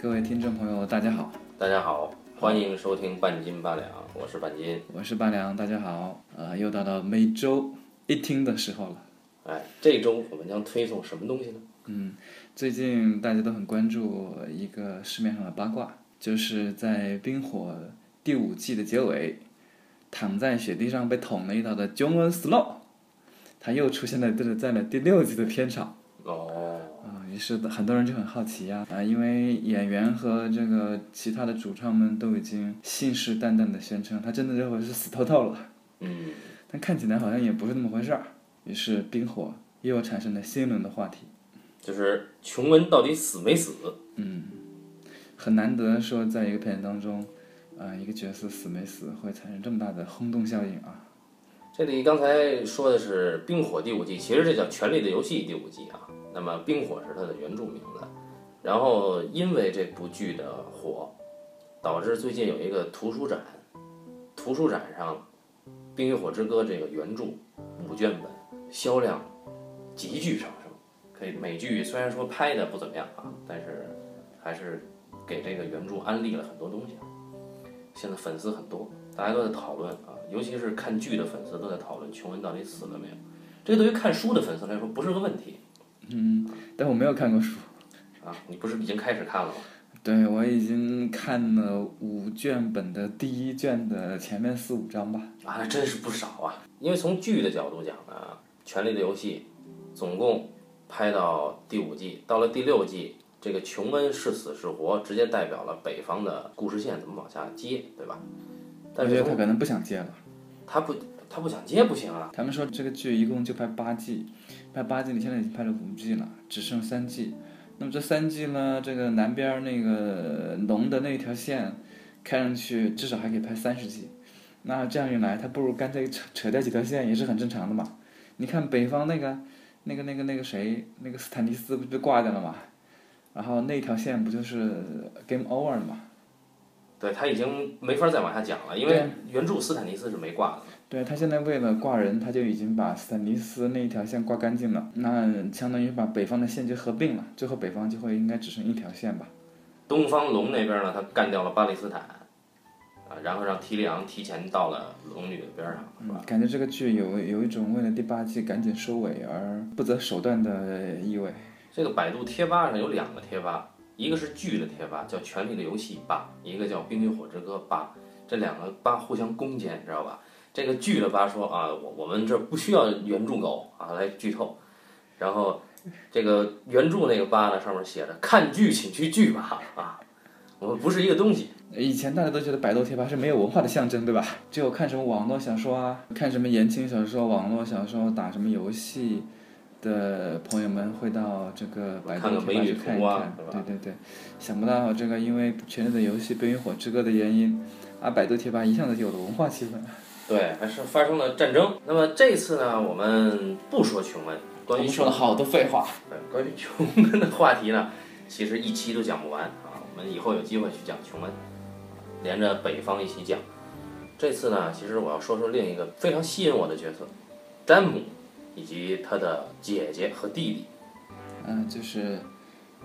各位听众朋友，大家好，大家好，欢迎收听半斤八两，我是半斤。我是八两，大家好。呃，又到了每周一听的时候了。哎，这周我们将推送什么东西呢？嗯，最近大家都很关注一个市面上的八卦，就是在《冰火》第五季的结尾，躺在雪地上被捅了一刀的 Jon Snow，他又出现在这在了第六季的片场。哦，啊，于是很多人就很好奇呀、啊，因为演员和这个其他的主创们都已经信誓旦旦的宣称，他真的这回是死透透了，嗯，但看起来好像也不是那么回事儿。于是冰火又产生了新一轮的话题，就是琼恩到底死没死？嗯很难得说在一个片子当中，啊、一个角色死没死会产生这么大的轰动效应啊。这里刚才说的是《冰火》第五季，其实这叫《权力的游戏》第五季啊。那么《冰火》是它的原著名字，然后因为这部剧的火，导致最近有一个图书展，图书展上《冰与火之歌》这个原著五卷本销量急剧上升。可以，美剧虽然说拍的不怎么样啊，但是还是给这个原著安利了很多东西。现在粉丝很多，大家都在讨论啊，尤其是看剧的粉丝都在讨论琼恩到底死了没有。这对于看书的粉丝来说不是个问题嗯但我没有看过书，啊，你不是已经开始看了吗？对我已经看了五卷本的第一卷的前面四五章吧。啊，那真是不少啊！因为从剧的角度讲呢，《权力的游戏》总共拍到第五季，到了第六季，这个琼恩是死是活，直接代表了北方的故事线怎么往下接，对吧？但我觉得他可能不想接了。他不他不想接不行啊，他们说这个剧一共就拍八季，拍八季，你现在已经拍了五季了，只剩三季。那么这三季呢，这个南边儿那个龙的那条线，看上去至少还可以拍三十季。那这样一来，他不如干脆扯扯掉几条线，也是很正常的嘛。你看北方那个、那个、那个、那个谁，那个斯坦尼斯不就被挂掉了嘛？然后那条线不就是 game over 了嘛？对他已经没法再往下讲了，因为原著斯坦尼斯是没挂的。对他现在为了挂人，他就已经把斯坦尼斯那一条线挂干净了，那相当于把北方的线就合并了，最后北方就会应该只剩一条线吧。东方龙那边呢，他干掉了巴勒斯坦，啊，然后让提里昂提前到了龙女的边上，是吧？感觉这个剧有有一种为了第八季赶紧收尾而不择手段的意味。这个百度贴吧上有两个贴吧，一个是剧的贴吧，叫《权力的游戏》吧，一个叫《冰与火之歌》吧，这两个吧互相攻坚，你知道吧？这个剧的吧说啊，我我们这不需要原著狗啊来剧透，然后这个原著那个吧呢上面写着看剧请去剧吧啊，我们不是一个东西。以前大家都觉得百度贴吧是没有文化的象征，对吧？只有看什么网络小说啊，看什么言情小说、网络小说、打什么游戏的朋友们会到这个百度贴吧去看一看。对对对，想不到这个因为《权力的游戏》《冰与火之歌》的原因，啊，百度贴吧一下子就有了文化气氛。对，还是发生了战争。那么这次呢，我们不说琼恩，关于琼我们说了好多废话。对关于琼恩的话题呢，其实一期都讲不完啊。我们以后有机会去讲琼恩，连着北方一起讲。这次呢，其实我要说说另一个非常吸引我的角色，詹姆，以及他的姐姐和弟弟。嗯、就是，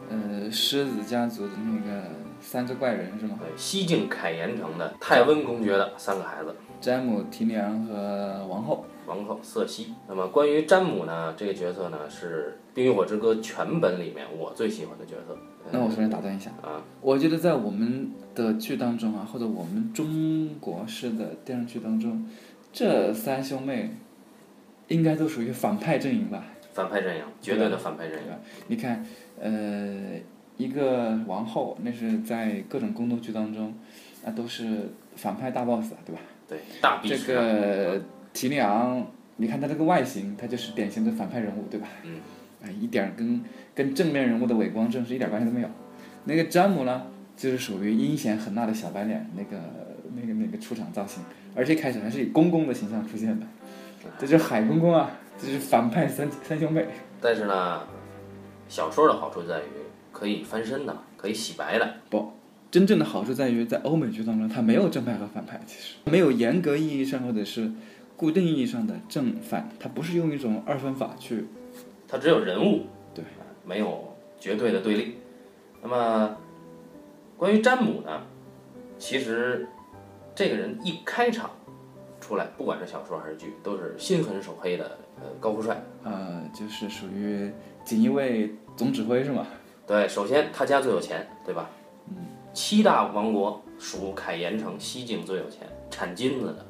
呃，狮子家族的那个三个怪人是吗？对，西境凯岩城的泰温公爵的三个孩子。詹姆、提里昂和王后。王后瑟西。那么关于詹姆呢，这个角色呢是《冰与火之歌》全本里面我最喜欢的角色。那我首先打断一下，啊，我觉得在我们的剧当中啊，或者我们中国式的电视剧当中，这三兄妹应该都属于反派阵营吧？反派阵营，绝对的反派阵营。你看，呃，一个王后，那是在各种宫斗剧当中，那都是反派大 boss 啊，对吧？对，大这鄙视啊。个提里昂，你看他这个外形，他就是典型的反派人物，对吧？嗯。哎，一点儿跟跟正面人物的伟光正是一点关系都没有。那个詹姆呢，就是属于阴险狠辣的小白脸，那个那个那个出场造型，而且开始还是以公公的形象出现的，这就是海公公啊，这是反派三三兄妹。但是呢，小说的好处在于可以翻身的，可以洗白的。不，真正的好处在于，在欧美剧当中，它没有正派和反派，其实没有严格意义上或者是固定意义上的正反，它不是用一种二分法去它只有人物，对，没有绝对的对立。那么关于詹姆呢，其实这个人一开场出来，不管是小说还是剧，都是心狠手黑的呃高富帅。呃，就是属于锦衣卫总指挥是吗？对，首先他家最有钱，对吧？嗯，七大王国属凯岩城西境最有钱，产金子的。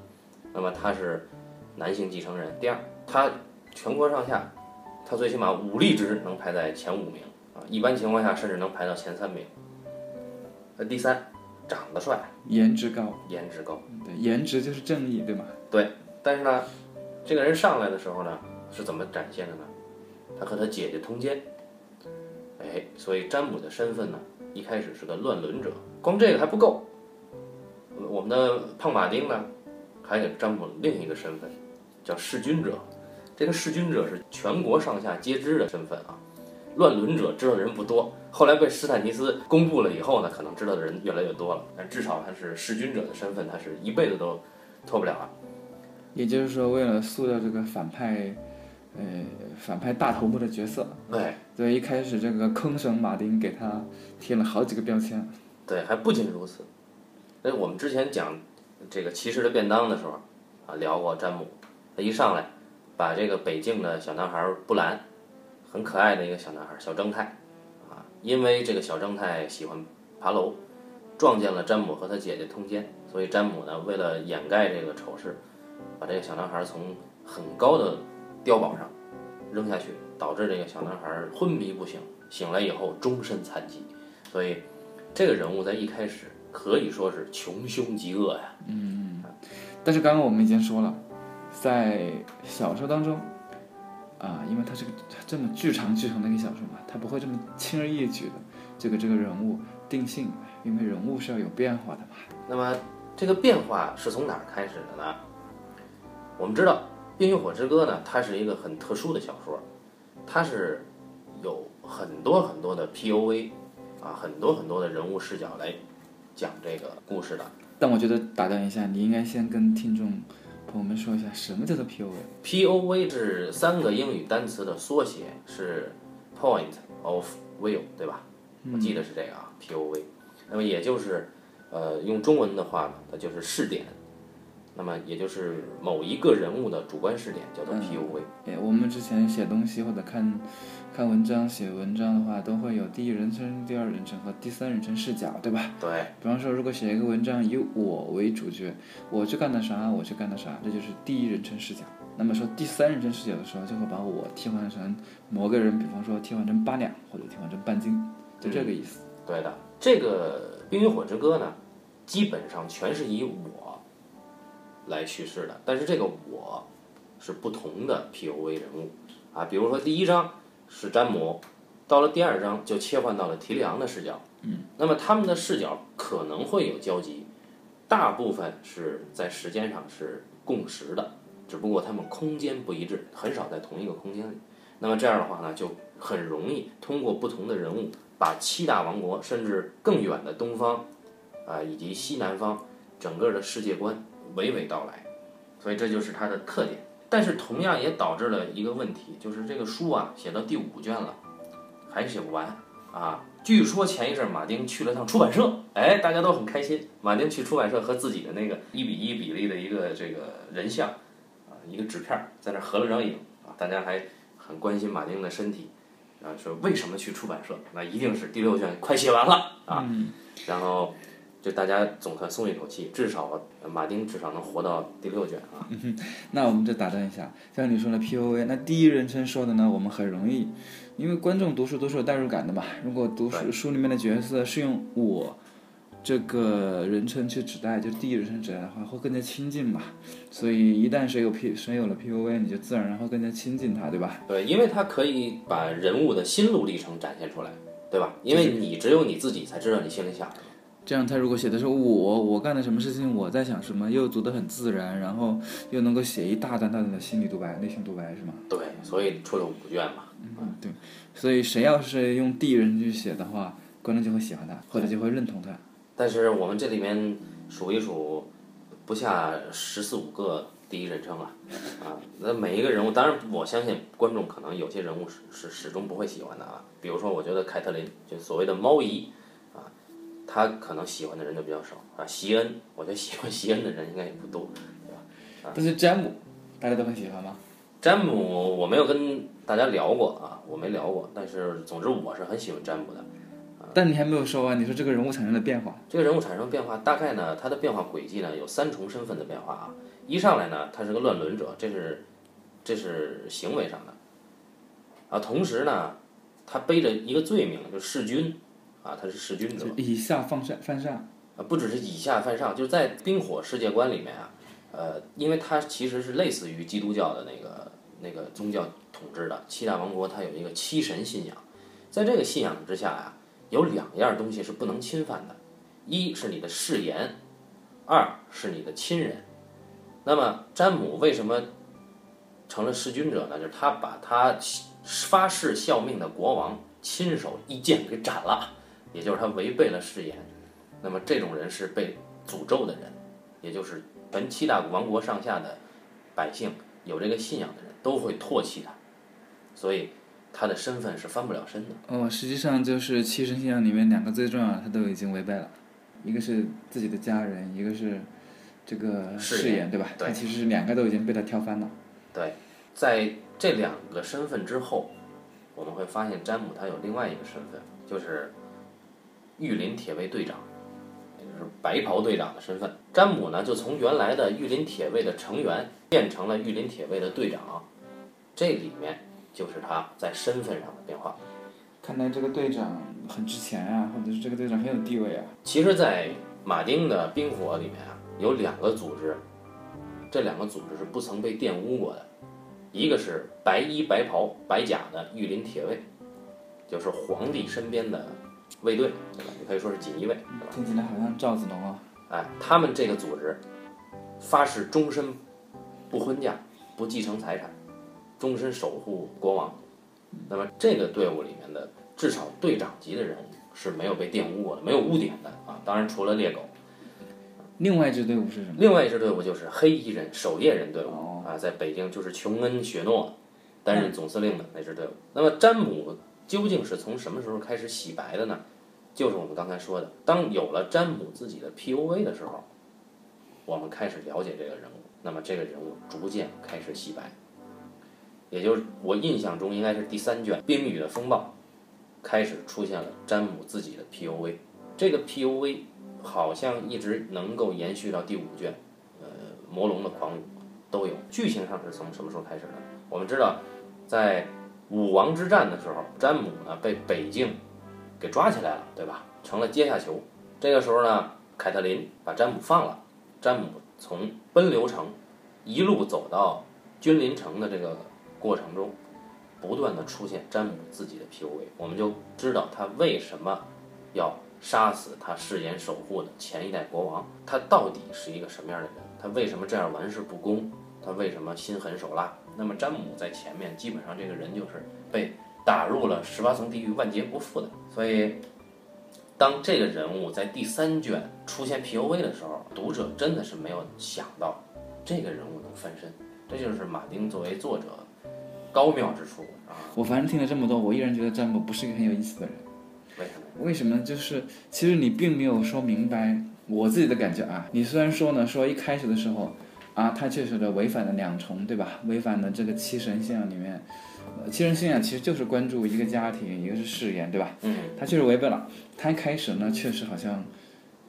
那么他是男性继承人。第二，他全国上下，他最起码武力值能排在前五名啊，一般情况下甚至能排到前三名。那第三，长得帅，颜值高，颜值高。对，颜值就是正义，对吗？对，但是呢，这个人上来的时候呢，是怎么展现的呢？他和他姐姐通奸，哎，所以詹姆的身份呢，一开始是个乱伦者。光这个还不够，我们的胖马丁呢，还给詹姆另一个身份，叫弑君者。这个弑君者是全国上下皆知的身份啊。乱伦者知道的人不多，后来被斯坦尼斯公布了以后呢，可能知道的人越来越多了。但至少他是弑君者的身份，他是一辈子都脱不了啊。也就是说，为了塑造这个反派，呃，反派大头目的角色，对所以，一开始这个坑神马丁给他贴了好几个标签。对，还不仅如此。哎，我们之前讲这个骑士的便当的时候啊，聊过詹姆，他一上来把这个北境的小男孩布兰。很可爱的一个小男孩，小正太，啊，因为这个小正太喜欢爬楼，撞见了詹姆和他姐姐通奸，所以詹姆呢，为了掩盖这个丑事，把这个小男孩从很高的碉堡上扔下去，导致这个小男孩昏迷不醒，醒来以后终身残疾。所以，这个人物在一开始可以说是穷凶极恶呀。嗯，但是刚刚我们已经说了，在小说当中。啊，因为它是个这么巨长巨长的一个小说嘛，它不会这么轻而易举的这个这个人物定性，因为人物是要有变化的嘛。那么这个变化是从哪儿开始的呢？我们知道《冰与火之歌》呢，它是一个很特殊的小说，它是有很多很多的 P.O.V. 啊，很多很多的人物视角来讲这个故事的。但我觉得打断一下，你应该先跟听众。我们说一下什么叫做 POV？POV 是三个英语单词的缩写，是 Point of View，对吧？我记得是这个啊，POV。那么也就是，呃，用中文的话呢，它就是视点。那么也就是某一个人物的主观视点，叫做 POV。哎，我们之前写东西或者看。看文章、写文章的话，都会有第一人称、第二人称和第三人称视角，对吧？对。比方说，如果写一个文章以我为主角，我去干的啥，我去干的啥，这就是第一人称视角。那么说第三人称视角的时候，就会把我替换成某个人，比方说替换成八两或者替换成半斤，就这个意思。对的，这个《冰与火之歌》呢，基本上全是以我来叙事的，但是这个我是不同的 POV 人物啊，比如说第一章。是詹姆，到了第二章就切换到了提利昂的视角。嗯，那么他们的视角可能会有交集，大部分是在时间上是共识的，只不过他们空间不一致，很少在同一个空间里。那么这样的话呢，就很容易通过不同的人物，把七大王国甚至更远的东方，啊以及西南方整个的世界观娓娓道来。所以这就是它的特点。但是同样也导致了一个问题，就是这个书啊写到第五卷了，还写不完啊。据说前一阵马丁去了趟出版社，哎，大家都很开心。马丁去出版社和自己的那个一比一比例的一个这个人像啊，一个纸片在那合了张影啊，大家还很关心马丁的身体啊，说为什么去出版社？那一定是第六卷快写完了啊，然后。就大家总算松一口气，至少马丁至少能活到第六卷啊。那我们就打断一下，像你说的 P O V，那第一人称说的呢，我们很容易，因为观众读书都是有代入感的嘛。如果读书书里面的角色是用我这个人称去指代，就第一人称指代的话，会更加亲近嘛。所以一旦谁有 P 谁有了 P O V，你就自然然后更加亲近他，对吧？对，因为他可以把人物的心路历程展现出来，对吧？因为你只有你自己才知道你心里想什么。这样，他如果写的是我，我干了什么事情，我在想什么，又读得很自然，然后又能够写一大段大段的心理独白、内心独白，是吗？对，所以出了五卷嘛。嗯，对。所以谁要是用第一人去写的话，观众就会喜欢他，或者就会认同他。但是我们这里面数一数，不下十四五个第一人称啊，啊，那每一个人物，当然我相信观众可能有些人物是是始终不会喜欢的啊。比如说，我觉得凯特琳，就所谓的猫姨。他可能喜欢的人就比较少啊。席恩，我觉得喜欢 席恩的人应该也不多。对吧但是詹姆，大家都很喜欢吗？詹姆，我没有跟大家聊过啊，我没聊过，但是总之我是很喜欢詹姆的。但你还没有说完，你说这个人物产生的变化，这个人物产生变化，大概呢，他的变化轨迹呢有三重身份的变化啊。一上来呢，他是个乱伦者，这是这是行为上的啊。同时呢，他背着一个罪名，就是弑君啊，他是弑君者以下犯上犯上。啊，不只是以下犯上，就是在冰火世界观里面啊，呃，因为它其实是类似于基督教的那个那个宗教统治的七大王国，它有一个七神信仰，在这个信仰之下呀、有两样东西是不能侵犯的，一是你的誓言，二是你的亲人。那么詹姆为什么成了弑君者呢？就是他把他发誓效命的国王亲手一剑给斩了，也就是他违背了誓言。那么这种人是被诅咒的人，也就是全七大王国上下的百姓有这个信仰的人都会唾弃他，所以他的身份是翻不了身的。哦，实际上就是七神信仰里面两个最重要的，他都已经违背了，一个是自己的家人，一个是这个誓誓言，对吧？对他其实两个都已经被他挑翻了。对，在这两个身份之后，我们会发现詹姆他有另外一个身份，就是御林铁卫队长，也就是白袍队长的身份。詹姆呢，就从原来的御林铁卫的成员变成了御林铁卫的队长，这里面就是他在身份上的变化。看来这个队长很值钱啊，或者是这个队长很有地位啊。其实，在马丁的冰火里面啊，有两个组织，这两个组织是不曾被玷污过的，一个是白衣白袍白甲的御林铁卫，就是皇帝身边的卫队，对吧？你可以说是锦衣卫，对吧？听起来好像赵子龙啊。哎，他们这个组织发誓终身不婚嫁、不继承财产，终身守护国王。那么这个队伍里面的至少队长级的人物是没有被玷污过的，没有污点的啊。当然，除了猎狗。另外一支队伍是什么？另外一支队伍就是黑衣人守夜人队伍哦啊，在北京就是琼恩·雪诺担任总司令的那支队伍。那么詹姆究竟是从什么时候开始洗白的呢？就是我们刚才说的，当有了詹姆自己的 POV 的时候，我们开始了解这个人物，那么这个人物逐渐开始洗白，也就是我印象中应该是第三卷《冰雨的风暴》开始出现了詹姆自己的 POV，这个 POV 好像一直能够延续到第五卷，呃，魔龙的狂舞都有。剧情上是从什么时候开始的？我们知道，在武王之战的时候，詹姆呢被北境给抓起来了，对吧？成了阶下囚。这个时候呢，凯特琳把詹姆放了。詹姆从奔流城一路走到君临城的这个过程中，不断的出现詹姆自己的 POV，我们就知道他为什么要杀死他誓言守护的前一代国王，他到底是一个什么样的人？他为什么这样玩世不恭？他为什么心狠手辣？那么詹姆在前面基本上这个人就是被打入了十八层地狱，万劫不复的。所以，当这个人物在第三卷出现 POV 的时候，读者真的是没有想到这个人物能翻身，这就是马丁作为作者高妙之处啊！我反正听了这么多，我依然觉得詹姆不是一个很有意思的人。为什么？为什么呢？就是其实你并没有说明白我自己的感觉啊。你虽然说呢，说一开始的时候啊，他确实的违反了两重，对吧？违反了这个七神信仰里面，呃，七人信仰其实就是关注一个家庭，一个是誓言，对吧？嗯，他确实违背了。他一开始呢，确实好像，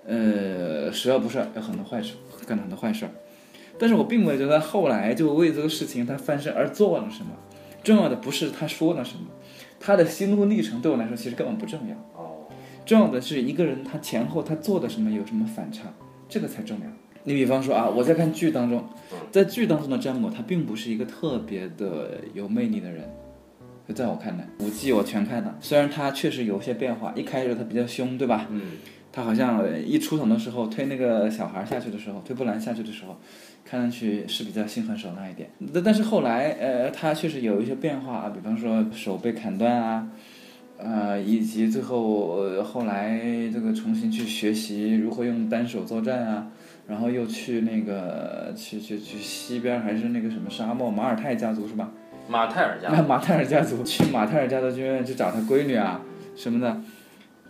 呃，十恶不赦，有很多坏事，干了很多坏事儿。但是我并没有觉得他后来就为这个事情他翻身而做了什么。重要的不是他说了什么，他的心路历程对我来说其实根本不重要。哦，重要的是一个人他前后他做的什么有什么反差，这个才重要。你比方说啊，我在看剧当中，在剧当中的詹姆他并不是一个特别的有魅力的人，就在我看来，五季我全看了。虽然他确实有些变化，一开始他比较凶，对吧？嗯，他好像一出场的时候推那个小孩下去的时候，推布兰下去的时候，看上去是比较心狠手辣一点。但但是后来，呃，他确实有一些变化啊，比方说手被砍断啊，呃，以及最后、呃、后来这个重新去学习如何用单手作战啊，然后又去那个去去去西边还是那个什么沙漠马尔泰家族是吧？马泰尔家那马泰尔家族去马泰尔家族剧院去找他闺女啊什么的，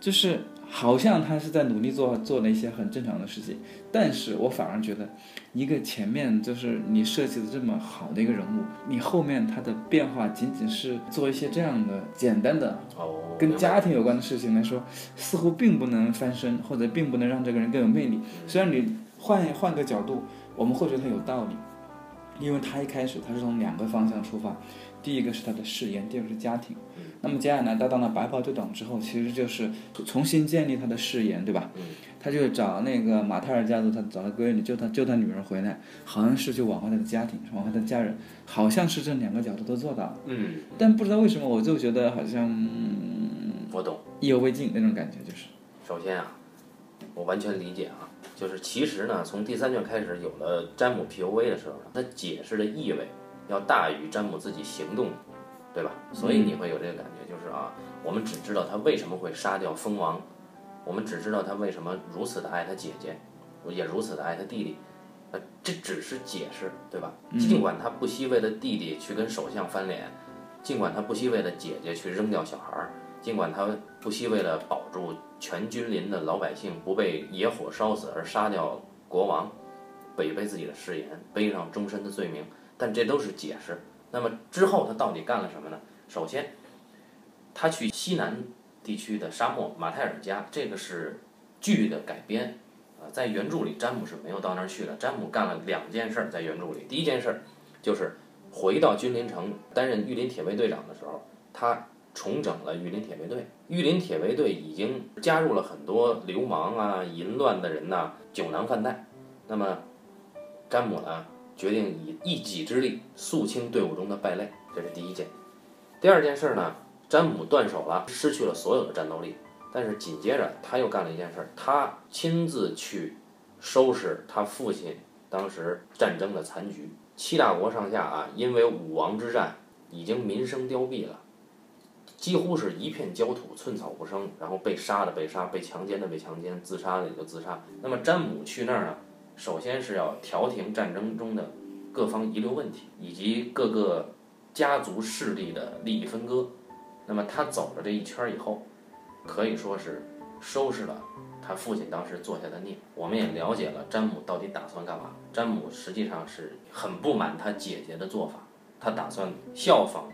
就是好像他是在努力做做了一些很正常的事情，但是我反而觉得，一个前面就是你设计的这么好的一个人物，你后面他的变化仅仅是做一些这样的简单的哦，跟家庭有关的事情来说，似乎并不能翻身，或者并不能让这个人更有魅力。虽然你换换个角度，我们会觉得他有道理，因为他一开始他是从两个方向出发，第一个是他的誓言，第二个是家庭。那么接下来他当了白袍队长之后，其实就是重新建立他的誓言，对吧？嗯他就找那个马泰尔家族，他找他闺女救他救他女儿回来，好像是去挽回他的家庭，挽回他的家人，好像是这两个角度都做到了。嗯，但不知道为什么，我就觉得好像、嗯我懂。意犹未尽那种感觉，就是。首先啊，我完全理解啊，就是其实呢，从第三卷开始有了詹姆 POV 的时候呢，他解释的意味要大于詹姆自己行动，对吧？所以你会有这个感觉，就是啊，我们只知道他为什么会杀掉蜂王，我们只知道他为什么如此的爱他姐姐，也如此的爱他弟弟。呃，这只是解释，对吧？尽管他不惜为了弟弟去跟首相翻脸，尽管他不惜为了姐姐去扔掉小孩儿，尽管他不惜为了保住全君临的老百姓不被野火烧死而杀掉国王，违背自己的誓言，背上终身的罪名，但这都是解释。那么之后他到底干了什么呢？首先，他去西南地区的沙漠马泰尔家，这个是剧的改编。啊，在原著里，詹姆是没有到那儿去的。詹姆干了两件事儿，在原著里，第一件事儿就是回到君临城担任御林铁卫队长的时候，他重整了玉林铁卫队。玉林铁卫队已经加入了很多流氓啊、淫乱的人呐、酒囊饭袋。那么，詹姆呢决定以一己之力肃清队伍中的败类，这是第一件。第二件事呢，詹姆断手了，失去了所有的战斗力。但是紧接着他又干了一件事，他亲自去收拾他父亲当时战争的残局。七大国上下啊，因为武王之战已经民生凋敝了，几乎是一片焦土，寸草不生。然后被杀的被杀，被强奸的被强奸，自杀的也就自杀。那么詹姆去那儿呢，首先是要调停战争中的各方遗留问题，以及各个家族势力的利益分割。那么他走了这一圈以后，可以说是收拾了他父亲当时做下的孽。我们也了解了詹姆到底打算干嘛。詹姆实际上是很不满他姐姐的做法，他打算效仿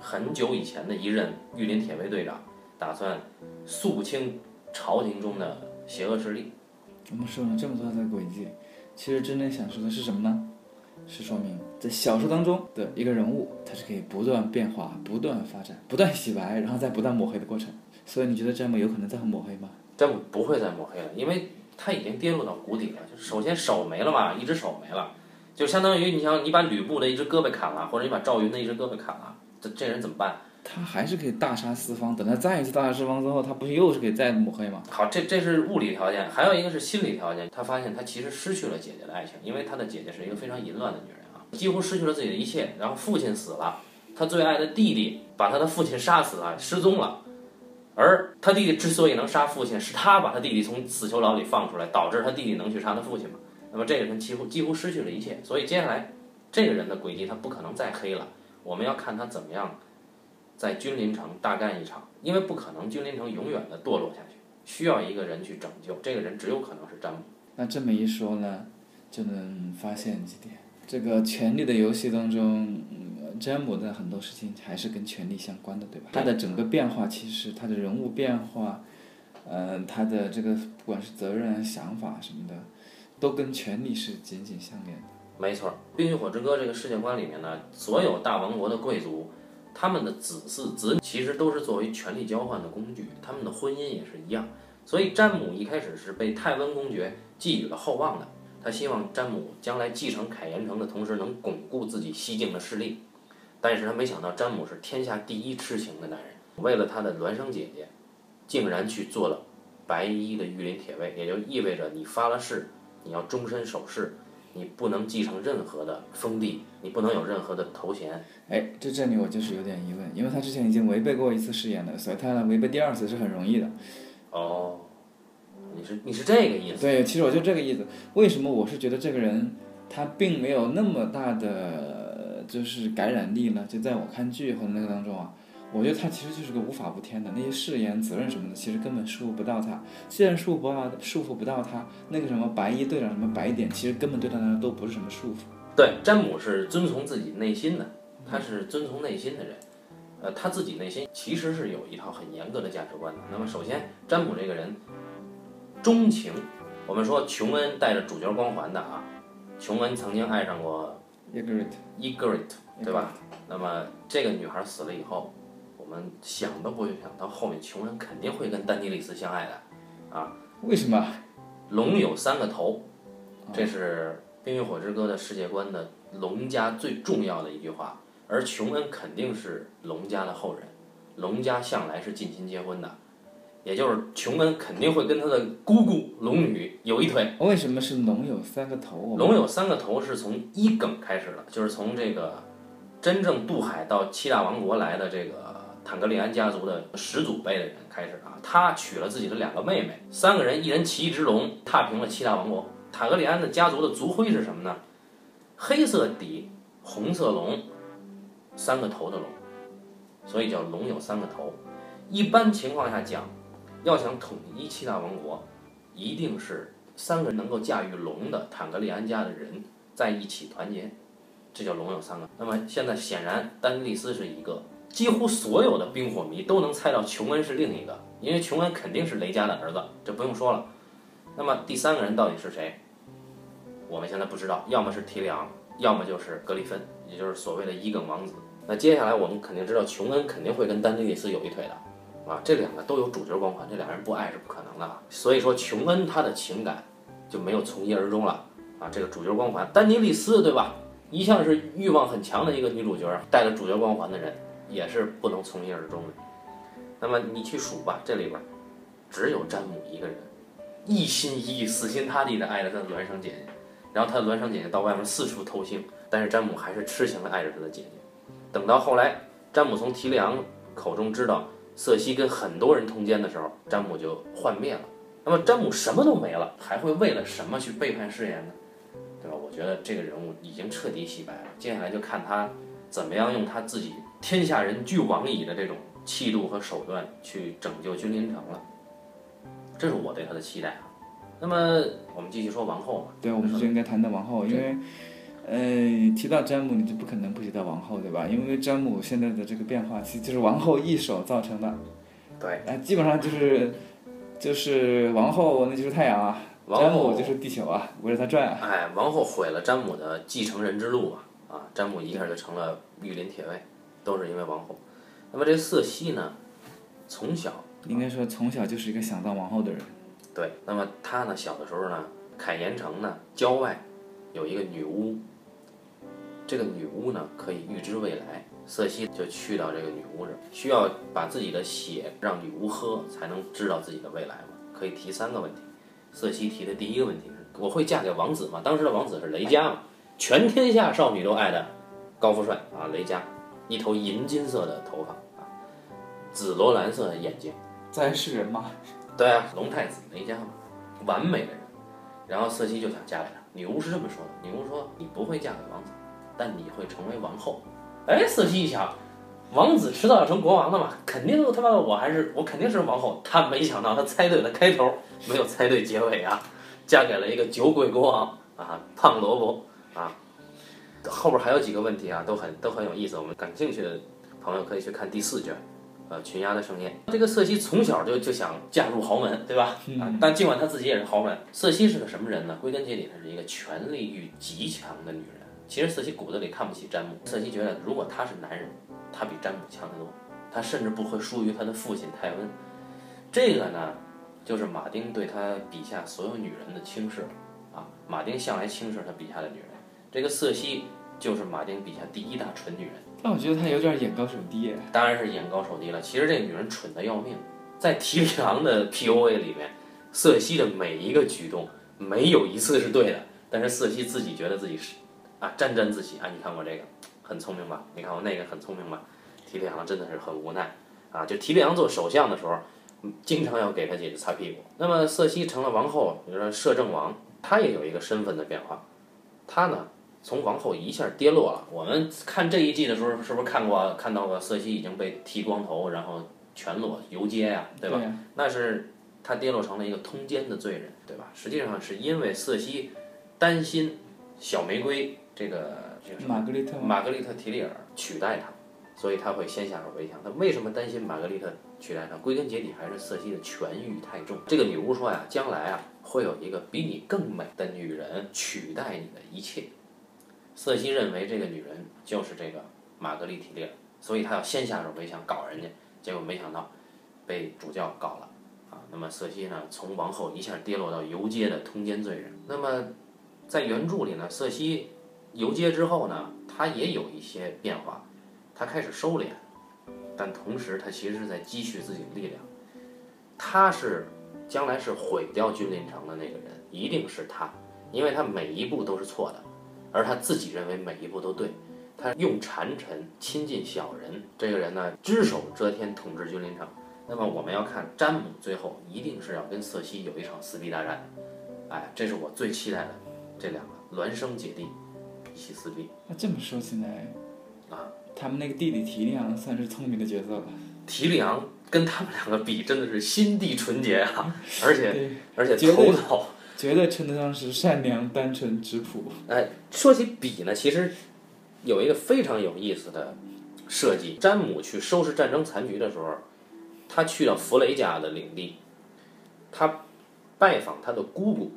很久以前的一任御林铁卫队长，打算肃清朝廷中的邪恶势力。我们说了这么多的轨迹，其实真正想说的是什么呢？是说明在小说当中的一个人物，他是可以不断变化、不断发展、不断洗白，然后再不断抹黑的过程。所以你觉得詹姆有可能再抹黑吗？詹姆不会再抹黑了，因为他已经跌落到谷底了。就是首先手没了嘛，一只手没了，就相当于你想你把吕布的一只胳膊砍了，或者你把赵云的一只胳膊砍了，这这人怎么办？他还是可以大杀四方。等他再一次大杀四方之后，他不是又是可以再抹黑吗？好，这这是物理条件，还有一个是心理条件。他发现他其实失去了姐姐的爱情，因为他的姐姐是一个非常淫乱的女人啊，几乎失去了自己的一切。然后父亲死了，他最爱的弟弟把他的父亲杀死了，失踪了。而他弟弟之所以能杀父亲，是他把他弟弟从死囚牢里放出来，导致他弟弟能去杀他父亲嘛。那么这个人几乎几乎失去了一切，所以接下来这个人的轨迹他不可能再黑了。我们要看他怎么样在君临城大干一场，因为不可能君临城永远的堕落下去，需要一个人去拯救。这个人只有可能是詹姆。那这么一说呢，就能发现几点。这个《权力的游戏》当中，嗯詹姆的很多事情还是跟权力相关的，对吧？他的整个变化，其实他的人物变化，呃，他的这个不管是责任、想法什么的，都跟权力是紧紧相连的。没错，《冰与火之歌》这个世界观里面呢，所有大王国的贵族，他们的子嗣子女其实都是作为权力交换的工具，他们的婚姻也是一样。所以詹姆一开始是被泰温公爵寄予了厚望的，他希望詹姆将来继承凯岩城的同时能巩固自己西境的势力。但是他没想到詹姆是天下第一痴情的男人，为了他的孪生姐姐，竟然去做了白衣的御林铁卫，也就意味着你发了誓，你要终身守誓，你不能继承任何的封地，你不能有任何的头衔。哎，这这里我就是有点疑问，因为他之前已经违背过一次誓言了，所以他违背第二次是很容易的。哦，你是你是这个意思？对，其实我就这个意思。为什么我是觉得这个人他并没有那么大的就是感染力呢？就在我看剧和那个当中啊，我觉得他其实就是个无法无天的，那些誓言、责任什么的，其实根本束缚不到他。既然束缚不到，束缚不到他，那个什么白衣队长什么白点，其实根本对他来说都不是什么束缚。对，詹姆是遵从自己内心的，他是遵从内心的人。呃，他自己内心其实是有一套很严格的价值观的。那么，首先，詹姆这个人钟情。我们说琼恩带着主角光环的啊，琼恩曾经爱上过 Egret，伊格瑞特，对吧？那么这个女孩死了以后，我们想都不会想到后面琼恩肯定会跟丹尼里斯相爱的，啊？为什么？龙有三个头，这是《冰与火之歌》的世界观的龙家最重要的一句话。而琼恩肯定是龙家的后人，龙家向来是近亲结婚的，也就是琼恩肯定会跟他的姑姑龙女有一腿。为什么是龙有三个头？龙有三个头是从一梗开始的，就是从这个真正渡海到七大王国来的这个坦格利安家族的始祖辈的人开始啊。他娶了自己的两个妹妹，三个人一人骑一只龙，踏平了七大王国。坦格利安的家族的族徽是什么呢？黑色底，红色龙。三个头的龙，所以叫龙有三个头。一般情况下讲，要想统一七大王国，一定是三个人能够驾驭龙的坦格利安家的人在一起团结，这叫龙有三个。那么现在显然丹尼利斯是一个，几乎所有的冰火迷都能猜到琼恩是另一个，因为琼恩肯定是雷家的儿子，这不用说了。那么第三个人到底是谁？我们现在不知道，要么是提里昂，要么就是格里芬，也就是所谓的伊耿王子。那接下来我们肯定知道，琼恩肯定会跟丹尼利斯有一腿的，啊，这两个都有主角光环，这俩人不爱是不可能的。所以说，琼恩他的情感就没有从一而终了，啊，这个主角光环，丹尼利斯对吧？一向是欲望很强的一个女主角，带着主角光环的人也是不能从一而终的。那么你去数吧，这里边只有詹姆一个人，一心一意、死心塌地的爱着他的孪生姐姐，然后他的孪生姐姐到外面四处偷腥，但是詹姆还是痴情的爱着他的姐姐。等到后来，詹姆从提里昂口中知道瑟西跟很多人通奸的时候，詹姆就幻灭了。那么詹姆什么都没了，还会为了什么去背叛誓言呢？我觉得这个人物已经彻底洗白了。接下来就看他怎么样用他自己天下人俱往矣的这种气度和手段去拯救君临城了。这是我对他的期待啊。那么我们继续说王后嘛？对，我们就应该谈谈王后，因为。呃，提到詹姆，你就不可能不提到王后，对吧？因为詹姆现在的这个变化，其实就是王后一手造成的。对。哎，基本上就是，就是王后那就是太阳啊，詹姆就是地球啊，围着他转啊。哎，王后毁了詹姆的继承人之路啊！啊，詹姆一下就成了御林铁卫，都是因为王后。那么这瑟西呢，从小应该说从小就是一个想当王后的人。对。那么他呢，小的时候呢，凯岩城呢，郊外有一个女巫。这个女巫呢，可以预知未来。瑟西就去到这个女巫这儿，需要把自己的血让女巫喝，才能知道自己的未来嘛。可以提三个问题。瑟西提的第一个问题是：我会嫁给王子吗？当时的王子是雷佳嘛，全天下少女都爱的高富帅啊，雷佳，一头银金色的头发啊，紫罗兰色的眼睛，咱是人吗？对啊，龙太子雷佳嘛，完美的人。然后瑟西就想嫁给他。女巫是这么说的：女巫说，你不会嫁给王子。但你会成为王后，哎，瑟西一想，王子迟早要成国王的嘛，肯定他妈的我还是我肯定是王后。他没想到他猜对了开头，没有猜对结尾啊，嫁给了一个酒鬼国王啊，胖萝卜啊。后边还有几个问题啊，都很都很有意思，我们感兴趣的朋友可以去看第四卷，呃，《群鸦的盛宴》。这个瑟西从小就就想嫁入豪门，对吧？啊，但尽管她自己也是豪门，瑟西是个什么人呢？归根结底，她是一个权力欲极强的女人。其实瑟西骨子里看不起詹姆。瑟西觉得，如果他是男人，他比詹姆强得多，他甚至不会输于他的父亲泰温。这个呢，就是马丁对他笔下所有女人的轻视啊。马丁向来轻视他笔下的女人，这个瑟西就是马丁笔下第一大蠢女人。那我觉得他有点眼高手低。当然是眼高手低了。其实这个女人蠢得要命，在提里昂的 POA 里面，瑟西的每一个举动没有一次是对的，但是瑟西自己觉得自己是。啊，沾沾自喜啊！你看过这个，很聪明吧？你看我那个，很聪明吧？提里昂真的是很无奈啊！就提里昂做首相的时候，经常要给他姐姐擦屁股。那么瑟西成了王后，比如说摄政王，他也有一个身份的变化。他呢，从王后一下跌落了。我们看这一季的时候，是不是看过看到过瑟西已经被剃光头，然后全裸游街呀、对吧？呀那是他跌落成了一个通奸的罪人，对吧？实际上是因为瑟西担心小玫瑰这个这个玛格丽特？玛格丽特·提利尔取代他，所以他会先下手为强。他为什么担心玛格丽特取代他？归根结底还是瑟西的权欲太重。这个女巫说呀，将来啊会有一个比你更美的女人取代你的一切。瑟西认为这个女人就是这个玛格丽提利尔，所以他要先下手为强搞人家，结果没想到被主教搞了啊。那么瑟西呢，从王后一下跌落到游街的通奸罪人。那么在原著里呢，瑟西游街之后呢，他也有一些变化，他开始收敛，但同时他其实是在积蓄自己的力量。他是将来是毁掉君临城的那个人，一定是他，因为他每一步都是错的，而他自己认为每一步都对。他用谗臣亲近小人，这个人呢，只手遮天统治君临城。那么我们要看詹姆最后一定是要跟瑟西有一场撕逼大战，哎，这是我最期待的这两个孪生姐弟一起撕逼。那这么说起来，啊，他们那个弟弟提利昂算是聪明的角色了。提利昂跟他们两个比，真的是心地纯洁啊，而且，而且头脑。绝对称得上是善良、单纯、质朴。哎，说起比呢，其实有一个非常有意思的设计。詹姆去收拾战争残局的时候，他去到弗雷家的领地，他拜访他的姑姑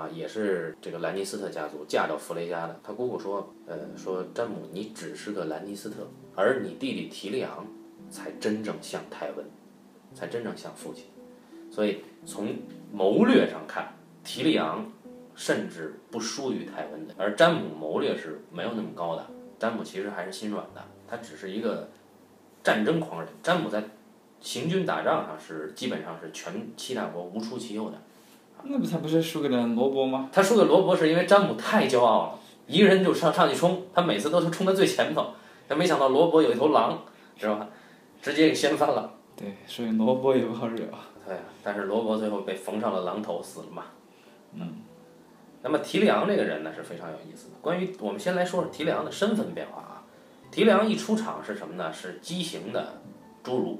啊，也是这个兰尼斯特家族嫁到弗雷家的。他姑姑说，呃，说詹姆，你只是个兰尼斯特，而你弟弟提利昂才真正像泰温，才真正像父亲。所以从谋略上看，提利昂甚至不输于泰温的，而詹姆谋略是没有那么高的。詹姆其实还是心软的，他只是一个战争狂人。詹姆在行军打仗上是基本上是全七大国无出其右的。那不他不是输给了罗伯吗？他输给罗伯是因为詹姆太骄傲了，一个人就上上去冲，他每次都是冲在最前头，但没想到罗伯有一头狼，知道吧？直接给掀翻了。对，所以罗伯也不好惹。对，但是罗伯最后被缝上了狼头，死了嘛。嗯。那么提里昂这个人呢是非常有意思的。关于我们先来说说提里昂的身份变化啊。提里昂一出场是什么呢？是畸形的侏儒。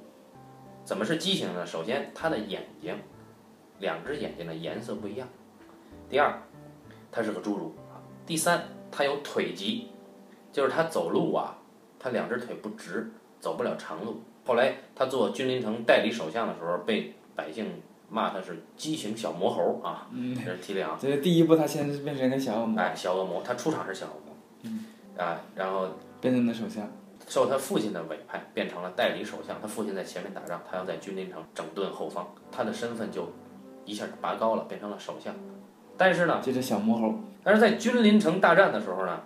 怎么是畸形呢？首先，他的眼睛，两只眼睛的颜色不一样。第二，他是个侏儒啊。第三，他有腿疾，就是他走路啊，他两只腿不直，走不了长路。后来他做君临城代理首相的时候，被百姓骂他是畸形小魔猴啊。嗯，这是提里昂。这第一步他先是变成一个小恶魔，哎，小恶魔，他出场是小恶魔。嗯。啊，然后变成了首相。受他父亲的委派，变成了代理首相。他父亲在前面打仗，他要在君临城整顿后方，他的身份就一下拔高了，变成了首相。但是呢，这是小魔猴，但是在君临城大战的时候呢，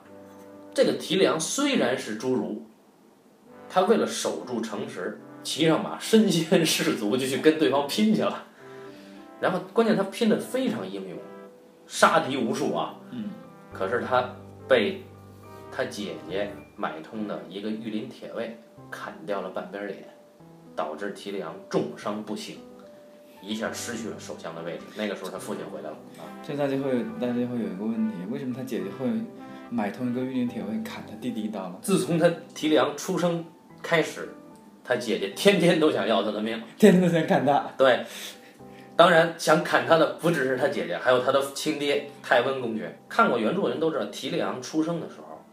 这个提梁虽然是侏儒，他为了守住城池，骑上马，身先士卒就去跟对方拼去了。然后关键他拼的非常英勇，杀敌无数啊。嗯。可是他被他姐姐买通的一个御林铁卫砍掉了半边脸，导致提里昂重伤不醒，一下失去了首相的位置。那个时候他父亲回来了啊。这大家会大家会有一个问题，为什么他姐姐会买通一个御林铁卫砍他弟弟一刀呢？自从他提里昂出生开始，他姐姐天天都想要他的命。天天都想砍他。对，当然想砍他的不只是他姐姐，还有他的亲爹泰温公爵。看过原著的人都知道，提里昂出生的时候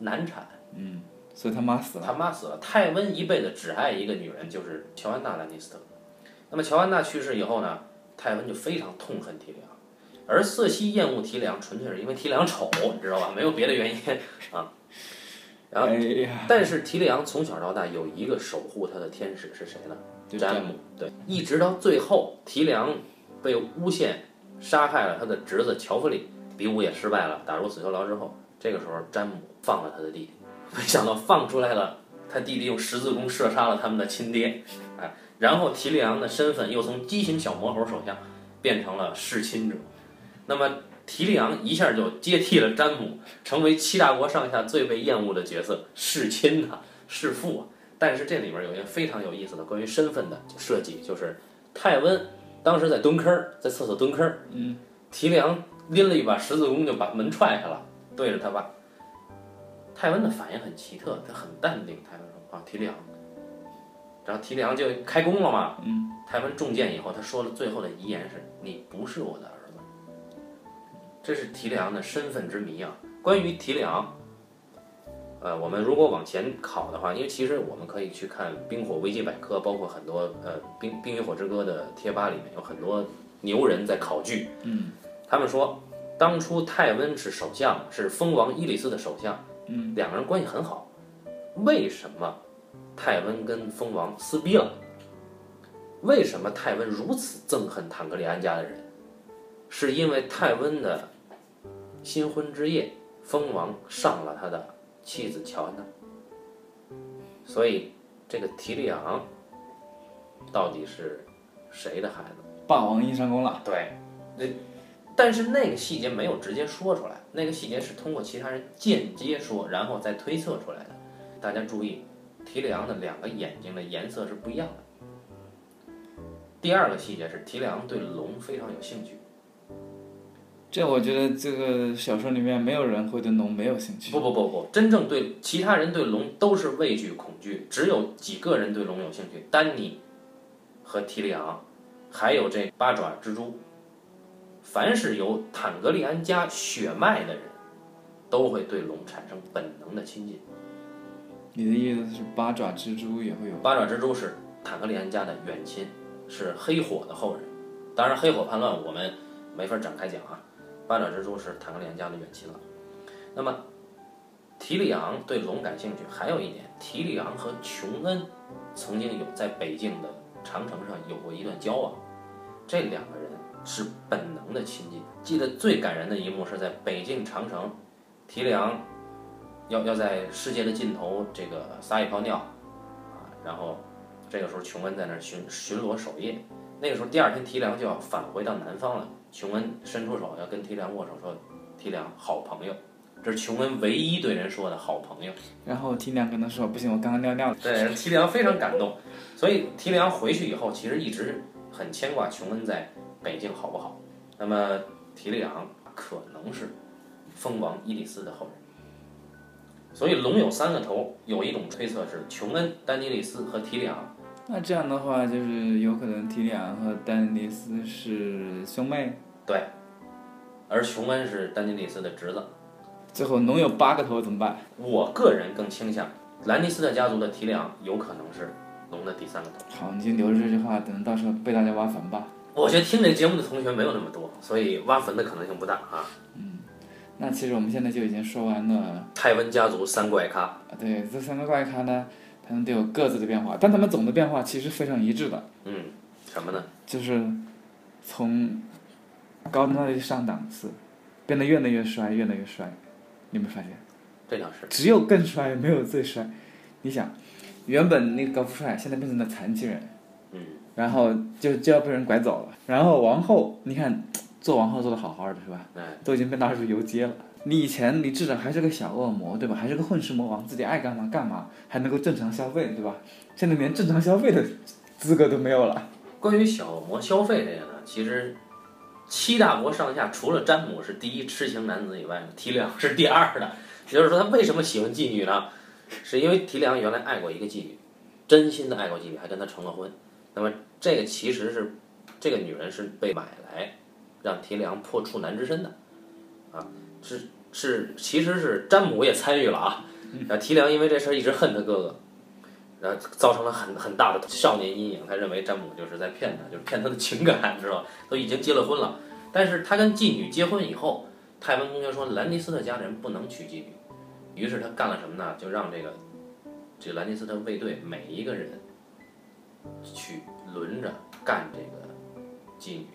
难产，嗯，所以他妈死了。他妈死了。泰温一辈子只爱一个女人，就是乔安娜·兰尼斯特。那么乔安娜去世以后呢，泰温就非常痛恨提里昂，而瑟西厌恶提里昂，纯粹是因为提里昂丑，你知道吧？没有别的原因啊。然后哎，但是提里昂从小到大有一个守护他的天使是谁呢？詹姆。对，一直到最后，提里昂被诬陷杀害了他的侄子乔弗里，比武也失败了，打入死囚牢之后，这个时候詹姆放了他的弟弟，没想到放出来了，他弟弟用十字弓射杀了他们的亲爹，哎，然后提利昂的身份又从畸形小魔猴首相变成了弑亲者，那么。提利昂一下就接替了詹姆，成为七大国上下最被厌恶的角色，弑亲呐、弑父啊。但是这里面有一个非常有意思的关于身份的设计，就是泰温当时在蹲坑儿，在厕所蹲坑儿，嗯，提利昂拎了一把十字弓就把门踹开了，对着他爸。泰温的反应很奇特，他很淡定。泰温说：“啊，提利昂。”然后提里昂就开工了嘛。嗯。泰温中箭以后，他说了最后的遗言是：“你不是我的儿子。”这是提里昂的身份之谜啊。关于提里昂，呃，我们如果往前考的话，因为其实我们可以去看《冰火危机百科》，包括很多呃《冰冰与火之歌》的贴吧里面有很多牛人在考据。嗯。他们说，当初泰温是首相，是蜂王伊里斯的首相。嗯。两个人关系很好，为什么泰温跟蜂王撕逼了？为什么泰温如此憎恨坦格利安家的人？是因为泰温的新婚之夜，蜂王上了他的妻子乔安娜。所以这个提利昂到底是谁的孩子？霸王硬上弓了。对，那但是那个细节没有直接说出来，那个细节是通过其他人间接说，然后再推测出来的。大家注意，提里昂的两个眼睛的颜色是不一样的。第二个细节是提里昂对龙非常有兴趣。这我觉得这个小说里面没有人会对龙没有兴趣。不不不不，真正对其他人对龙都是畏惧恐惧，只有几个人对龙有兴趣：丹尼和提里昂，还有这八爪蜘蛛。凡是有坦格利安家血脉的人，都会对龙产生本能的亲近。你的意思是八爪蜘蛛也会有？八爪蜘蛛是坦格利安家的远亲，是黑火的后人。当然，黑火叛乱我们没法展开讲啊。八爪蜘蛛是坦格利安家的远亲了。那么，提里昂对龙感兴趣，还有一点，提里昂和琼恩曾经有在北京的长城上有过一段交往，这两个人是本能的亲近。记得最感人的一幕是在北境长城，提里昂要要在世界的尽头这个撒一泡尿啊，然后这个时候琼恩在那儿巡巡逻守夜。那个时候第二天提梁就要返回到南方了，琼恩伸出手要跟提梁握手，说：“提梁，好朋友。”这是琼恩唯一对人说的好朋友。然后提梁跟他说：“不行，我刚刚尿尿了。”对，提梁非常感动，所以提梁回去以后，其实一直很牵挂琼恩在北京好不好。那么提梁可能是蜂王伊里斯的后人。所以龙有三个头，有一种推测是琼恩、丹尼利斯和提里昂。那这样的话，就是有可能提里昂和丹尼斯是兄妹。对，而琼恩是丹尼利斯的侄子。最后龙有八个头怎么办？我个人更倾向兰尼斯特家族的提里昂有可能是龙的第三个头。好，你就留着这句话，等到时候被大家挖坟吧。我觉得听这节目的同学没有那么多，所以挖坟的可能性不大啊。那其实我们现在就已经说完了。泰温家族三怪咖，啊，对，这三个怪咖呢，他们都有各自的变化，但他们总的变化其实非常一致的，嗯，什么呢？就是从高等的上档次，变得越来越帅，越来越帅。你有没有发现？这倒是。只有更帅，没有最帅。你想，原本那个高富帅，现在变成了残疾人，嗯，然后就就要被人拐走了。然后王后，你看做王后做的好好的是吧？哎，都已经被纳入游街了。你以前你至少还是个小恶魔，对吧？还是个混世魔王，自己爱干嘛干嘛，还能够正常消费，对吧？现在连正常消费的资格都没有了。关于小恶魔消费这个呢，其实七大国上下除了詹姆是第一痴情男子以外，提梁是第二的。也就是说，他为什么喜欢妓女呢？是因为提梁原来爱过一个妓女，真心的爱过妓女，还跟她成了婚。那么这个其实是这个女人是被买来让提梁破处男之身的，啊，是是其实是詹姆也参与了啊。然后提梁因为这事儿一直恨他哥哥，然后造成了很很大的少年阴影。他认为詹姆就是在骗他，就是骗他的情感，知道吧？都已经结了婚了，但是他跟妓女结婚以后，泰文公爵说兰尼斯特家人不能娶妓女，于是他干了什么呢？就让这个这兰尼斯特卫队每一个人去轮着干这个妓女，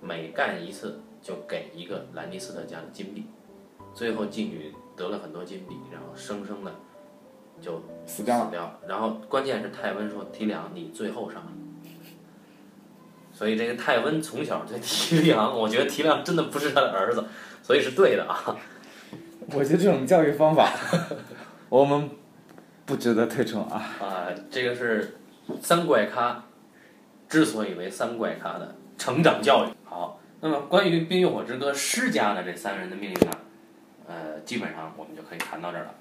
每干一次就给一个兰尼斯特家的金币，最后妓女得了很多金币，然后生生的就死掉了。然后关键是泰温说：“提梁，你最后上。”所以这个泰温从小就提梁，我觉得提梁真的不是他的儿子，所以是对的啊。我觉得这种教育方法，我们不值得推崇啊。啊，这个是三怪咖之所以为三怪咖的成长教育。好，那么关于《冰与火之歌》施家的这三个人的命运呢，呃，基本上我们就可以谈到这儿了。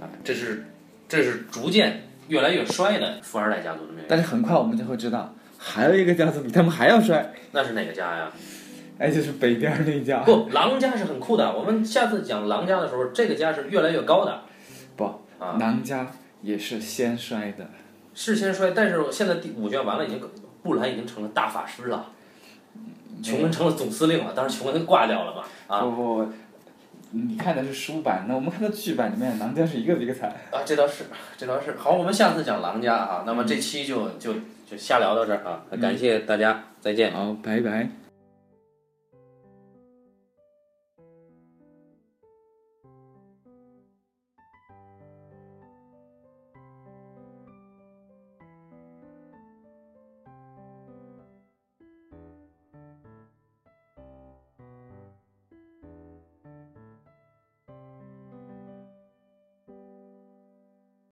啊，这是这是逐渐越来越衰的富二代家族的命运。但是很快我们就会知道，还有一个家族比他们还要衰，那是哪个家呀？哎，就是北边儿那家。不，狼家是很酷的。我们下次讲狼家的时候，这个家是越来越高的。不啊，狼家也是先衰的。是先衰，但是现在第五卷完了，已经布兰已经成了大法师了，琼恩成了总司令了。当时，琼恩挂掉了嘛。啊不不不，你看的是书版，那我们看的剧版里面，狼家是一个比一个惨。啊，这倒是，这倒是。好，我们下次讲狼家啊。那么这期就就就瞎聊到这儿啊，感谢大家，再见。好，拜拜。